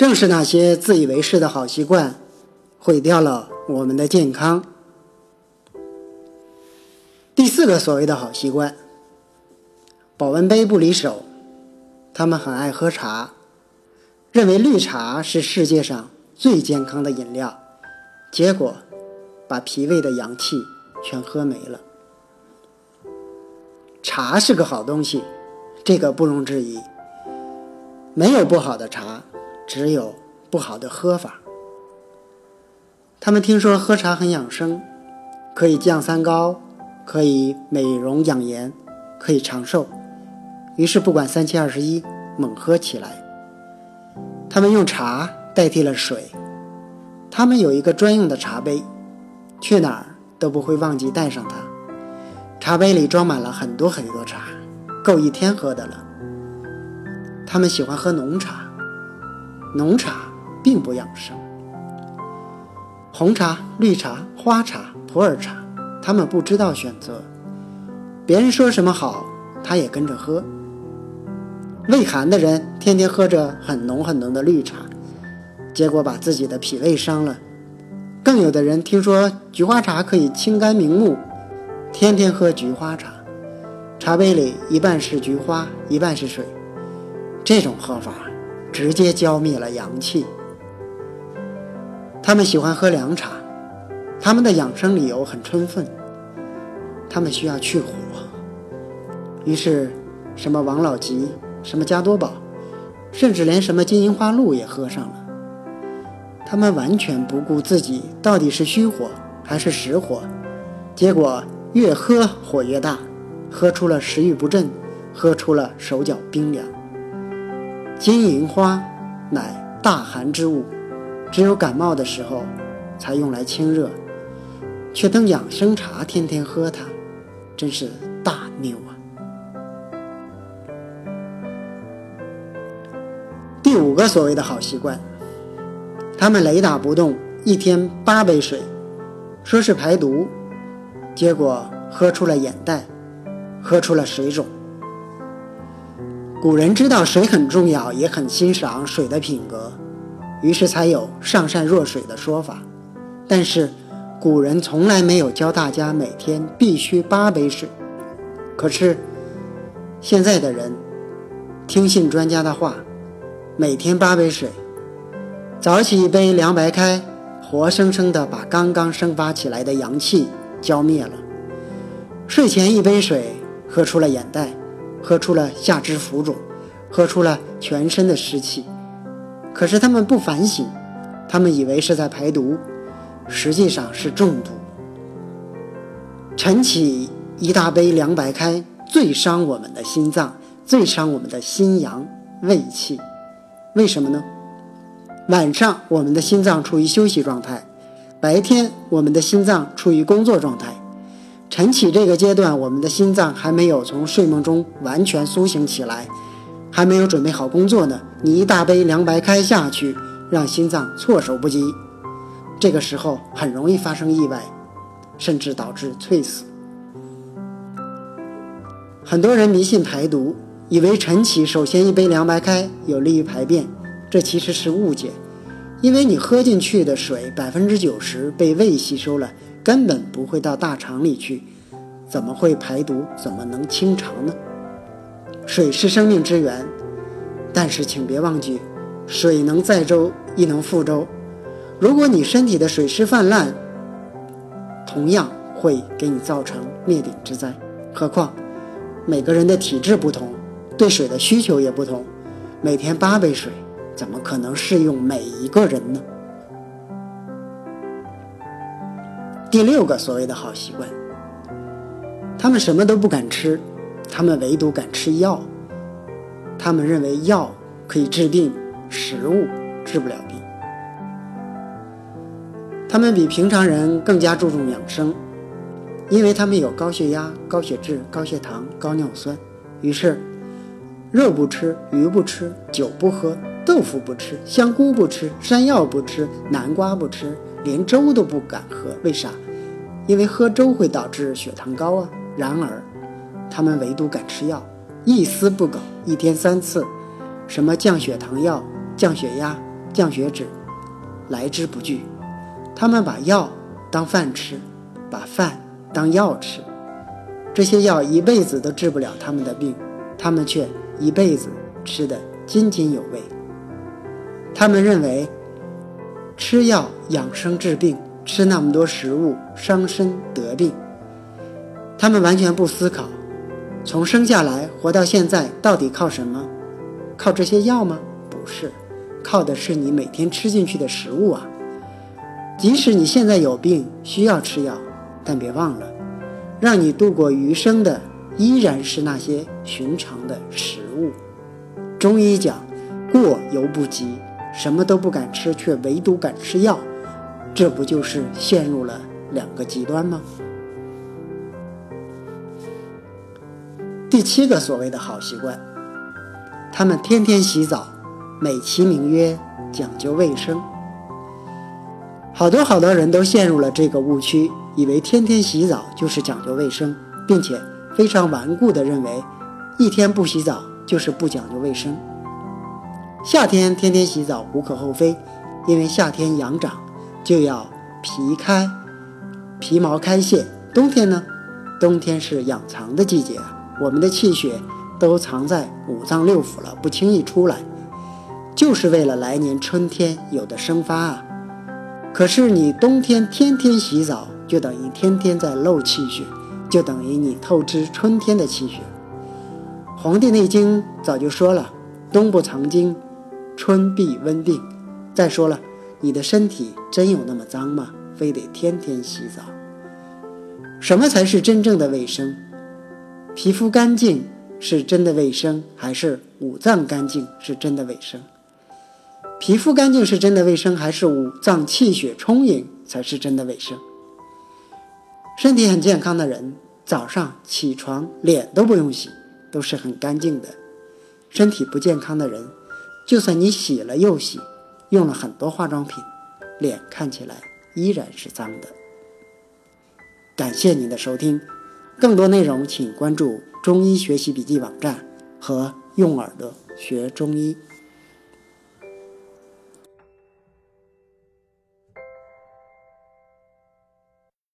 正是那些自以为是的好习惯，毁掉了我们的健康。第四个所谓的好习惯，保温杯不离手。他们很爱喝茶，认为绿茶是世界上最健康的饮料，结果把脾胃的阳气全喝没了。茶是个好东西，这个不容置疑。没有不好的茶，只有不好的喝法。他们听说喝茶很养生，可以降三高，可以美容养颜，可以长寿。于是不管三七二十一，猛喝起来。他们用茶代替了水，他们有一个专用的茶杯，去哪儿都不会忘记带上它。茶杯里装满了很多很多茶，够一天喝的了。他们喜欢喝浓茶，浓茶并不养生。红茶、绿茶、花茶、普洱茶，他们不知道选择，别人说什么好，他也跟着喝。胃寒的人天天喝着很浓很浓的绿茶，结果把自己的脾胃伤了。更有的人听说菊花茶可以清肝明目，天天喝菊花茶，茶杯里一半是菊花，一半是水。这种喝法直接浇灭了阳气。他们喜欢喝凉茶，他们的养生理由很充分，他们需要去火。于是，什么王老吉。什么加多宝，甚至连什么金银花露也喝上了。他们完全不顾自己到底是虚火还是实火，结果越喝火越大，喝出了食欲不振，喝出了手脚冰凉。金银花乃大寒之物，只有感冒的时候才用来清热，却当养生茶天天喝它，真是大谬啊！第五个所谓的好习惯，他们雷打不动，一天八杯水，说是排毒，结果喝出了眼袋，喝出了水肿。古人知道水很重要，也很欣赏水的品格，于是才有上善若水的说法。但是古人从来没有教大家每天必须八杯水。可是现在的人听信专家的话。每天八杯水，早起一杯凉白开，活生生的把刚刚生发起来的阳气浇灭了。睡前一杯水，喝出了眼袋，喝出了下肢浮肿，喝出了全身的湿气。可是他们不反省，他们以为是在排毒，实际上是中毒。晨起一大杯凉白开，最伤我们的心脏，最伤我们的心阳胃气。为什么呢？晚上我们的心脏处于休息状态，白天我们的心脏处于工作状态。晨起这个阶段，我们的心脏还没有从睡梦中完全苏醒起来，还没有准备好工作呢。你一大杯凉白开下去，让心脏措手不及，这个时候很容易发生意外，甚至导致猝死。很多人迷信排毒。以为晨起首先一杯凉白开有利于排便，这其实是误解，因为你喝进去的水百分之九十被胃吸收了，根本不会到大肠里去，怎么会排毒？怎么能清肠呢？水是生命之源，但是请别忘记，水能载舟亦能覆舟。如果你身体的水湿泛滥，同样会给你造成灭顶之灾。何况每个人的体质不同。对水的需求也不同，每天八杯水，怎么可能适用每一个人呢？第六个所谓的好习惯，他们什么都不敢吃，他们唯独敢吃药。他们认为药可以治病，食物治不了病。他们比平常人更加注重养生，因为他们有高血压、高血脂、高血糖、高尿酸，于是。肉不吃，鱼不吃，酒不喝，豆腐不吃，香菇不吃，山药不吃，南瓜不吃，连粥都不敢喝。为啥？因为喝粥会导致血糖高啊。然而，他们唯独敢吃药，一丝不苟，一天三次，什么降血糖药、降血压、降血脂，来之不拒。他们把药当饭吃，把饭当药吃。这些药一辈子都治不了他们的病，他们却一辈子吃得津津有味。他们认为吃药养生治病，吃那么多食物伤身得病。他们完全不思考，从生下来活到现在到底靠什么？靠这些药吗？不是，靠的是你每天吃进去的食物啊。即使你现在有病需要吃药，但别忘了，让你度过余生的依然是那些寻常的食物。中医讲过犹不及，什么都不敢吃，却唯独敢吃药，这不就是陷入了两个极端吗？第七个所谓的好习惯，他们天天洗澡，美其名曰讲究卫生。好多好多人都陷入了这个误区，以为天天洗澡就是讲究卫生，并且非常顽固地认为，一天不洗澡就是不讲究卫生。夏天天天洗澡无可厚非，因为夏天养长就要皮开，皮毛开泄。冬天呢，冬天是养藏的季节。我们的气血都藏在五脏六腑了，不轻易出来，就是为了来年春天有的生发啊。可是你冬天天天洗澡，就等于天天在漏气血，就等于你透支春天的气血。《黄帝内经》早就说了：“冬不藏精，春必温病。”再说了，你的身体真有那么脏吗？非得天天洗澡？什么才是真正的卫生？皮肤干净是真的卫生，还是五脏干净是真的卫生？皮肤干净是真的卫生，还是五脏气血充盈才是真的卫生？身体很健康的人，早上起床脸都不用洗，都是很干净的；身体不健康的人，就算你洗了又洗，用了很多化妆品，脸看起来依然是脏的。感谢您的收听。更多内容，请关注中医学习笔记网站和用耳朵学中医。